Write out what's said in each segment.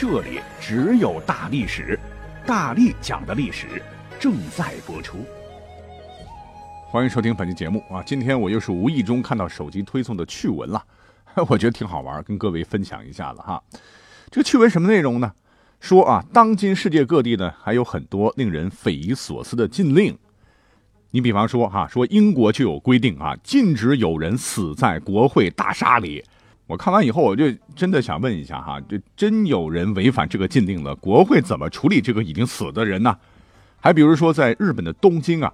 这里只有大历史，大力讲的历史正在播出。欢迎收听本期节目啊！今天我又是无意中看到手机推送的趣闻了，我觉得挺好玩，跟各位分享一下子哈。这个趣闻什么内容呢？说啊，当今世界各地呢还有很多令人匪夷所思的禁令。你比方说哈，说英国就有规定啊，禁止有人死在国会大厦里。我看完以后，我就真的想问一下哈，这真有人违反这个禁令了，国会怎么处理这个已经死的人呢？还比如说，在日本的东京啊，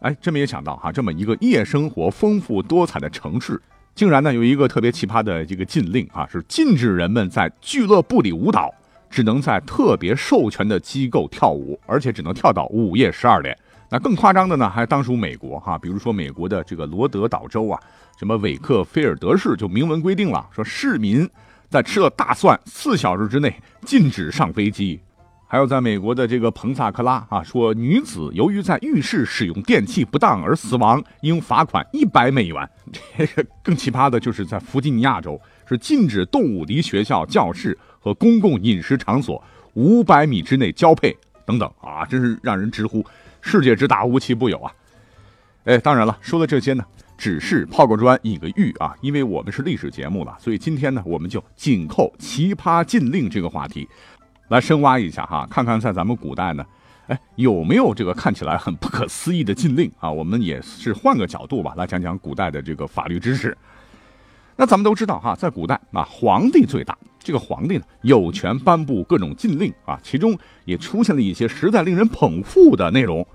哎，真没有想到哈，这么一个夜生活丰富多彩的城市，竟然呢有一个特别奇葩的这个禁令啊，是禁止人们在俱乐部里舞蹈，只能在特别授权的机构跳舞，而且只能跳到午夜十二点。那更夸张的呢，还当属美国哈，比如说美国的这个罗德岛州啊。什么韦克菲尔德市就明文规定了，说市民在吃了大蒜四小时之内禁止上飞机。还有在美国的这个彭萨克拉啊，说女子由于在浴室使用电器不当而死亡，应罚款一百美元。这个更奇葩的就是在弗吉尼亚州，是禁止动物离学校、教室和公共饮食场所五百米之内交配等等啊，真是让人直呼世界之大无奇不有啊！哎，当然了，说的这些呢。只是泡个砖引个玉啊，因为我们是历史节目了，所以今天呢，我们就紧扣奇葩禁令这个话题，来深挖一下哈，看看在咱们古代呢，哎有没有这个看起来很不可思议的禁令啊？我们也是换个角度吧，来讲讲古代的这个法律知识。那咱们都知道哈，在古代啊，皇帝最大，这个皇帝呢有权颁布各种禁令啊，其中也出现了一些实在令人捧腹的内容。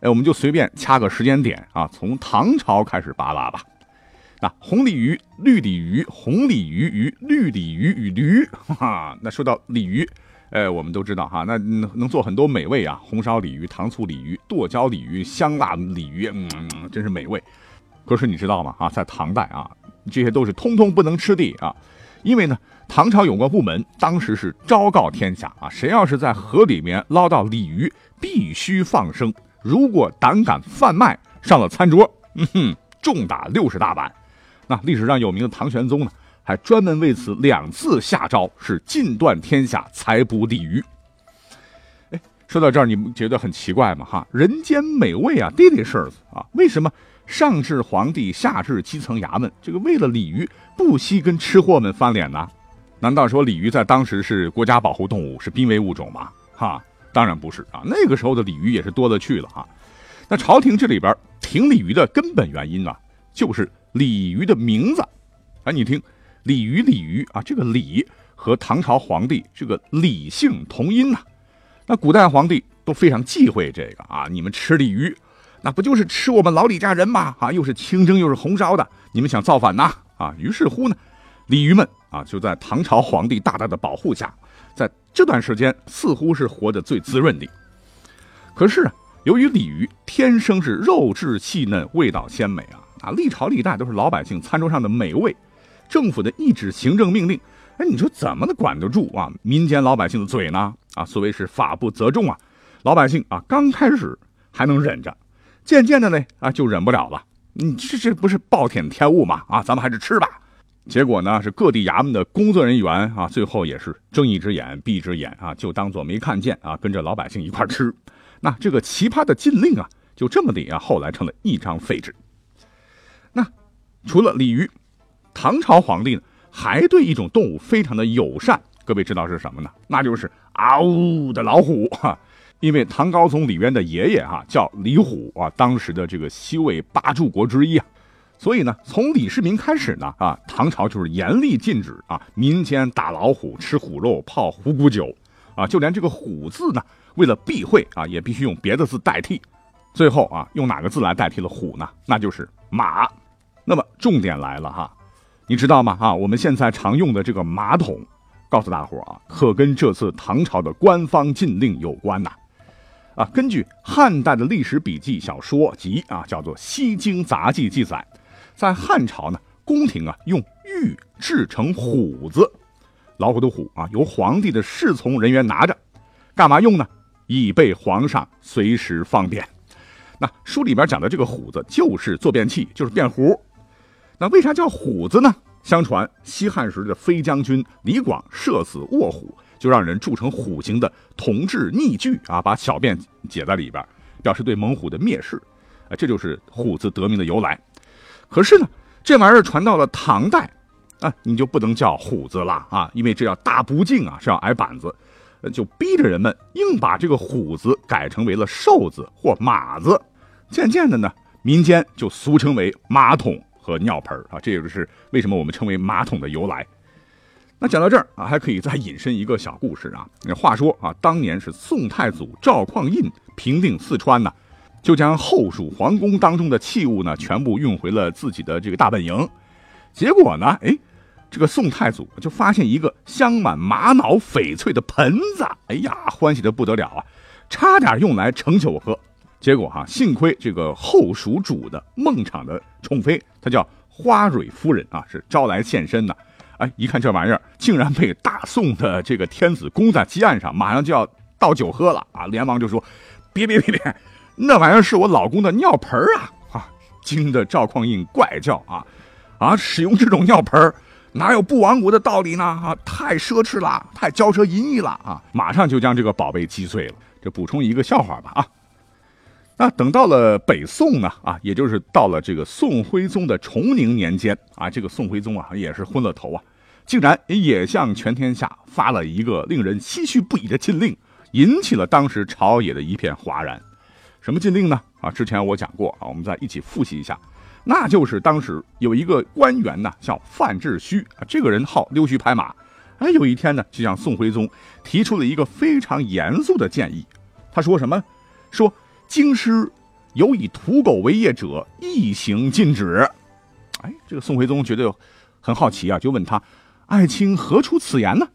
哎，我们就随便掐个时间点啊，从唐朝开始扒拉吧。那红鲤鱼、绿鲤鱼、红鲤鱼与绿鲤鱼与驴，哈，那说到鲤鱼，哎，我们都知道哈，那能能做很多美味啊，红烧鲤鱼、糖醋鲤鱼、剁椒鲤鱼、香辣鲤鱼，嗯，真是美味。可是你知道吗？啊，在唐代啊，这些都是通通不能吃的啊，因为呢，唐朝有关部门当时是昭告天下啊，谁要是在河里面捞到鲤鱼，必须放生。如果胆敢贩卖，上了餐桌，嗯哼，重打六十大板。那历史上有名的唐玄宗呢，还专门为此两次下诏，是禁断天下采捕鲤鱼。哎，说到这儿，你们觉得很奇怪吗？哈，人间美味啊，地理事儿啊，为什么上至皇帝，下至基层衙门，这个为了鲤鱼不惜跟吃货们翻脸呢？难道说鲤鱼在当时是国家保护动物，是濒危物种吗？哈？当然不是啊，那个时候的鲤鱼也是多了去了哈。那朝廷这里边停鲤鱼的根本原因啊，就是鲤鱼的名字。哎，你听，鲤鱼鲤鱼啊，这个鲤和唐朝皇帝这个李姓同音呐。那古代皇帝都非常忌讳这个啊，你们吃鲤鱼，那不就是吃我们老李家人吗？啊，又是清蒸又是红烧的，你们想造反呐？啊，于是乎呢，鲤鱼们啊就在唐朝皇帝大大的保护下。在这段时间，似乎是活得最滋润的。可是啊，由于鲤鱼天生是肉质细嫩、味道鲜美啊，啊，历朝历代都是老百姓餐桌上的美味。政府的一纸行政命令，哎，你说怎么能管得住啊？民间老百姓的嘴呢？啊，所谓是法不责众啊。老百姓啊，刚开始还能忍着，渐渐的呢，啊，就忍不了了。你这这不是暴殄天物吗？啊，咱们还是吃吧。结果呢，是各地衙门的工作人员啊，最后也是睁一只眼闭一只眼啊，就当做没看见啊，跟着老百姓一块吃。那这个奇葩的禁令啊，就这么的啊，后来成了一张废纸。那除了鲤鱼，唐朝皇帝呢，还对一种动物非常的友善。各位知道是什么呢？那就是嗷呜的老虎哈。因为唐高宗李渊的爷爷哈叫李虎啊，当时的这个西魏八柱国之一啊。所以呢，从李世民开始呢，啊，唐朝就是严厉禁止啊，民间打老虎、吃虎肉、泡虎骨酒，啊，就连这个“虎”字呢，为了避讳啊，也必须用别的字代替。最后啊，用哪个字来代替了“虎”呢？那就是“马”。那么重点来了哈，你知道吗？哈，我们现在常用的这个马桶，告诉大伙啊，可跟这次唐朝的官方禁令有关呐。啊，根据汉代的历史笔记小说集啊，叫做《西京杂记》记载，在汉朝呢，宫廷啊用玉制成虎子，老虎的虎啊，由皇帝的侍从人员拿着，干嘛用呢？以备皇上随时方便。那书里边讲的这个虎子就是坐便器，就是便壶。那为啥叫虎子呢？相传西汉时的飞将军李广射死卧虎，就让人铸成虎形的铜制逆具啊，把小便解在里边，表示对猛虎的蔑视。啊，这就是虎子得名的由来。可是呢，这玩意儿传到了唐代，啊，你就不能叫虎子了啊，因为这叫大不敬啊，是要挨板子。就逼着人们硬把这个虎子改成为了瘦子或马子。渐渐的呢，民间就俗称为马桶。和尿盆啊，这就是为什么我们称为马桶的由来。那讲到这儿啊，还可以再引申一个小故事啊。话说啊，当年是宋太祖赵匡胤平定四川呢，就将后蜀皇宫当中的器物呢，全部运回了自己的这个大本营。结果呢，哎，这个宋太祖就发现一个镶满玛瑙翡翠的盆子，哎呀，欢喜的不得了啊，差点用来盛酒喝。结果哈，幸亏这个后蜀主的孟昶的宠妃，她叫花蕊夫人啊，是招来现身的。哎，一看这玩意儿，竟然被大宋的这个天子供在鸡案上，马上就要倒酒喝了啊！连忙就说：“别别别别，那玩意儿是我老公的尿盆啊！”啊，惊得赵匡胤怪叫啊啊！使用这种尿盆，哪有不亡国的道理呢？啊，太奢侈了，太骄奢淫逸了啊！马上就将这个宝贝击碎了。这补充一个笑话吧啊。那等到了北宋呢，啊，也就是到了这个宋徽宗的崇宁年间啊，这个宋徽宗啊也是昏了头啊，竟然也向全天下发了一个令人唏嘘不已的禁令，引起了当时朝野的一片哗然。什么禁令呢？啊，之前我讲过啊，我们再一起复习一下，那就是当时有一个官员呢，叫范志虚啊，这个人好溜须拍马，哎，有一天呢，就向宋徽宗提出了一个非常严肃的建议，他说什么？说。京师有以土狗为业者，一行禁止。哎，这个宋徽宗觉得很好奇啊，就问他：“爱卿何出此言呢？”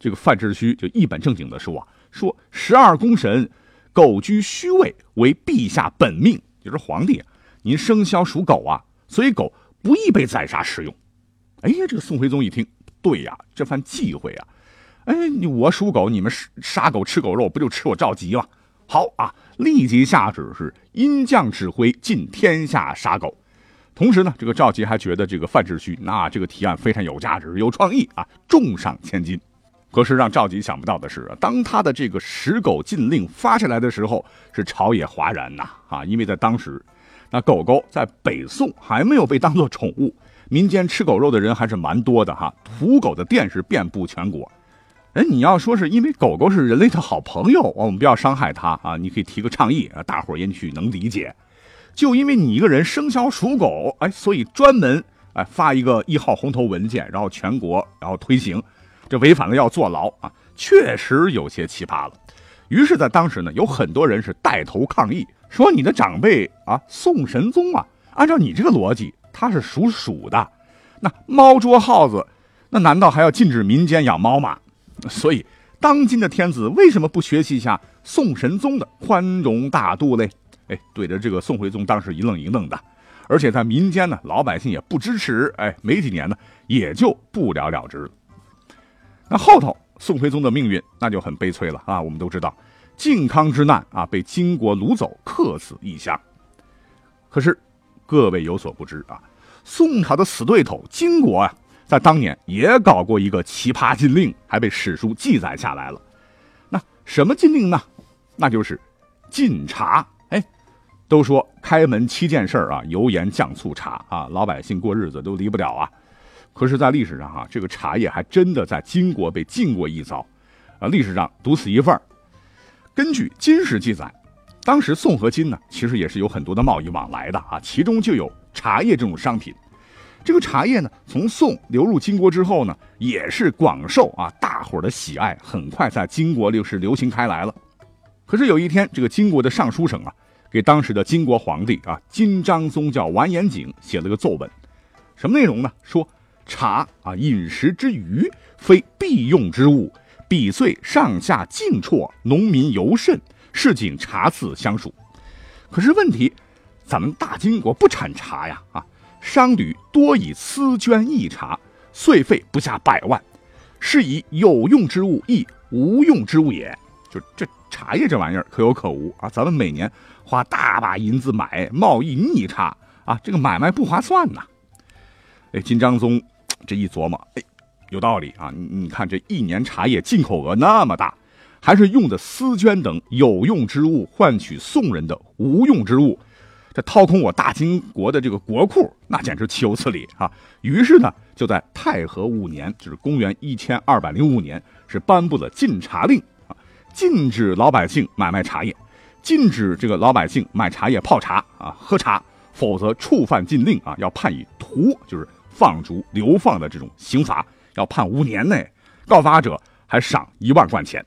这个范志虚就一本正经的说：“啊，说十二宫神，狗居虚位，为陛下本命，就是皇帝，您生肖属狗啊，所以狗不宜被宰杀食用。”哎呀，这个宋徽宗一听，对呀，这番忌讳啊，哎，我属狗，你们杀狗吃狗肉，不就吃我赵吉吗？好啊，立即下旨是因将指挥尽天下杀狗。同时呢，这个赵佶还觉得这个范志虚那这个提案非常有价值、有创意啊，重赏千金。可是让赵佶想不到的是，当他的这个食狗禁令发下来的时候，是朝野哗然呐啊！因为在当时，那狗狗在北宋还没有被当做宠物，民间吃狗肉的人还是蛮多的哈。土狗的店是遍布全国。哎，你要说是因为狗狗是人类的好朋友，我们不要伤害它啊！你可以提个倡议啊，大伙儿也许能理解。就因为你一个人生肖属狗，哎，所以专门哎发一个一号红头文件，然后全国然后推行，这违反了要坐牢啊，确实有些奇葩了。于是，在当时呢，有很多人是带头抗议，说你的长辈啊，宋神宗啊，按照你这个逻辑，他是属鼠的，那猫捉耗子，那难道还要禁止民间养猫吗？所以，当今的天子为什么不学习一下宋神宗的宽容大度嘞？哎，对着这个宋徽宗当时一愣一愣的，而且在民间呢，老百姓也不支持。哎，没几年呢，也就不了了之了。那后头宋徽宗的命运那就很悲催了啊！我们都知道，靖康之难啊，被金国掳走，客死异乡。可是各位有所不知啊，宋朝的死对头金国啊。在当年也搞过一个奇葩禁令，还被史书记载下来了。那什么禁令呢？那就是禁茶。哎，都说开门七件事啊，油盐酱醋茶啊，老百姓过日子都离不了啊。可是，在历史上哈，这个茶叶还真的在金国被禁过一遭啊。历史上独此一份根据金史记载，当时宋和金呢，其实也是有很多的贸易往来的啊，其中就有茶叶这种商品。这个茶叶呢，从宋流入金国之后呢，也是广受啊大伙的喜爱，很快在金国就是流行开来了。可是有一天，这个金国的尚书省啊，给当时的金国皇帝啊金章宗叫完颜景写了个奏文，什么内容呢？说茶啊，饮食之余，非必用之物，比岁上下竞绰，农民尤甚，市井茶肆相属。可是问题，咱们大金国不产茶呀，啊，商旅多以私捐易茶，岁费不下百万，是以有用之物亦无用之物也。就这茶叶这玩意儿可有可无啊，咱们每年花大把银子买贸易逆差啊，这个买卖不划算呐。哎，金章宗这一琢磨，哎，有道理啊！你你看，这一年茶叶进口额那么大，还是用的丝绢等有用之物换取宋人的无用之物，这掏空我大金国的这个国库，那简直岂有此理啊！于是呢，就在太和五年，就是公元一千二百零五年，是颁布了禁茶令啊，禁止老百姓买卖茶叶，禁止这个老百姓买茶叶泡茶啊喝茶，否则触犯禁令啊，要判以徒，就是。放逐、流放的这种刑罚要判五年内，告发者还赏一万贯钱。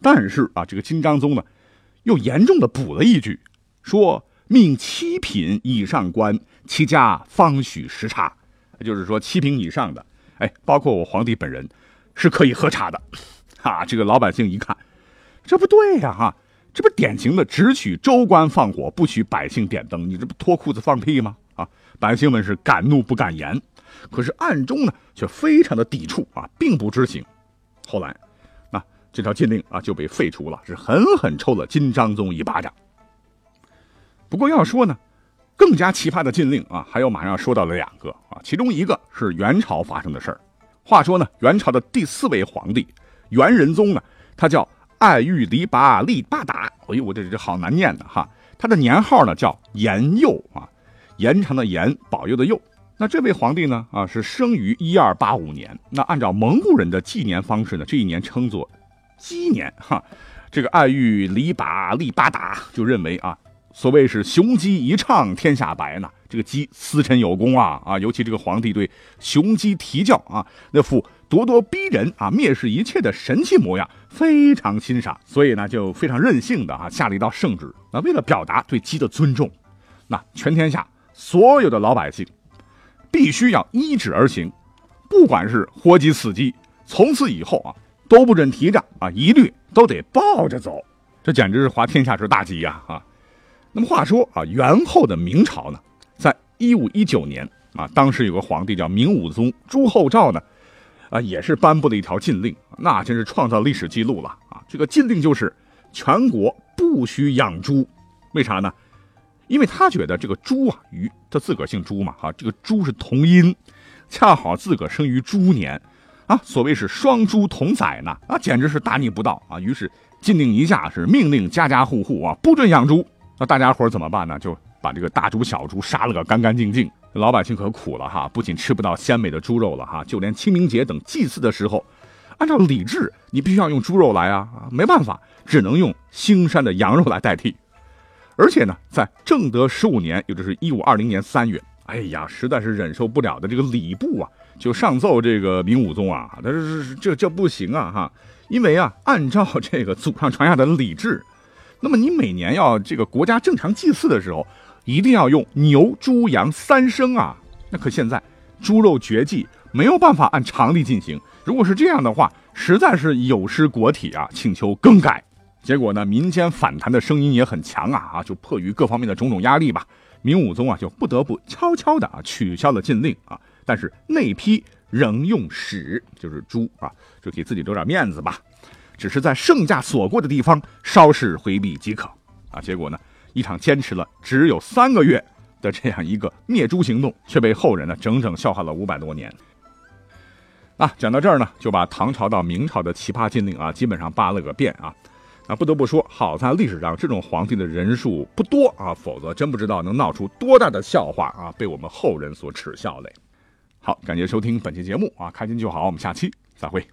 但是啊，这个金章宗呢，又严重的补了一句，说命七品以上官，其家方许食茶。就是说七品以上的，哎，包括我皇帝本人，是可以喝茶的。啊，这个老百姓一看，这不对呀，哈，这不典型的只许州官放火，不许百姓点灯，你这不脱裤子放屁吗？啊！百姓们是敢怒不敢言，可是暗中呢却非常的抵触啊，并不知情。后来，那这条禁令啊就被废除了，是狠狠抽了金章宗一巴掌。不过要说呢，更加奇葩的禁令啊，还有马上要说到了两个啊，其中一个是元朝发生的事儿。话说呢，元朝的第四位皇帝元仁宗呢，他叫爱玉黎拔利巴达，哎呦，我这这好难念的哈。他的年号呢叫延佑啊。延长的延，保佑的佑。那这位皇帝呢？啊，是生于一二八五年。那按照蒙古人的纪年方式呢，这一年称作鸡年。哈，这个爱玉黎拔利巴达就认为啊，所谓是雄鸡一唱天下白呢。这个鸡司晨有功啊啊，尤其这个皇帝对雄鸡啼叫啊，那副咄咄逼人啊，蔑视一切的神气模样，非常欣赏，所以呢，就非常任性的啊，下了一道圣旨。那为了表达对鸡的尊重，那全天下。所有的老百姓必须要依旨而行，不管是活鸡死鸡，从此以后啊都不准提着啊，一律都得抱着走。这简直是滑天下之大稽呀！啊，那么话说啊，元后的明朝呢，在一五一九年啊，当时有个皇帝叫明武宗朱厚照呢，啊，也是颁布了一条禁令，那真是创造历史记录了啊！这个禁令就是全国不许养猪，为啥呢？因为他觉得这个猪啊，与他自个儿姓朱嘛，哈，这个猪是同音，恰好自个儿生于猪年，啊，所谓是双猪同宰呢，啊，简直是大逆不道啊！于是禁令一下，是命令家家户户啊不准养猪。那大家伙怎么办呢？就把这个大猪小猪杀了个干干净净。老百姓可苦了哈，不仅吃不到鲜美的猪肉了哈，就连清明节等祭祀的时候，按照礼制，你必须要用猪肉来啊，没办法，只能用腥膻的羊肉来代替。而且呢，在正德十五年，也就是一五二零年三月，哎呀，实在是忍受不了的这个礼部啊，就上奏这个明武宗啊，他说这这不行啊哈，因为啊，按照这个祖上传下的礼制，那么你每年要这个国家正常祭祀的时候，一定要用牛、猪、羊三牲啊。那可现在猪肉绝迹，没有办法按常理进行。如果是这样的话，实在是有失国体啊，请求更改。结果呢，民间反弹的声音也很强啊啊！就迫于各方面的种种压力吧，明武宗啊就不得不悄悄的啊取消了禁令啊。但是内批仍用屎，就是猪啊，就给自己留点面子吧。只是在圣驾所过的地方稍事回避即可啊。结果呢，一场坚持了只有三个月的这样一个灭猪行动，却被后人呢整整笑话了五百多年。啊，讲到这儿呢，就把唐朝到明朝的奇葩禁令啊，基本上扒了个遍啊。啊不得不说，好在历史上这种皇帝的人数不多啊，否则真不知道能闹出多大的笑话啊，被我们后人所耻笑嘞。好，感谢收听本期节目啊，开心就好，我们下期再会。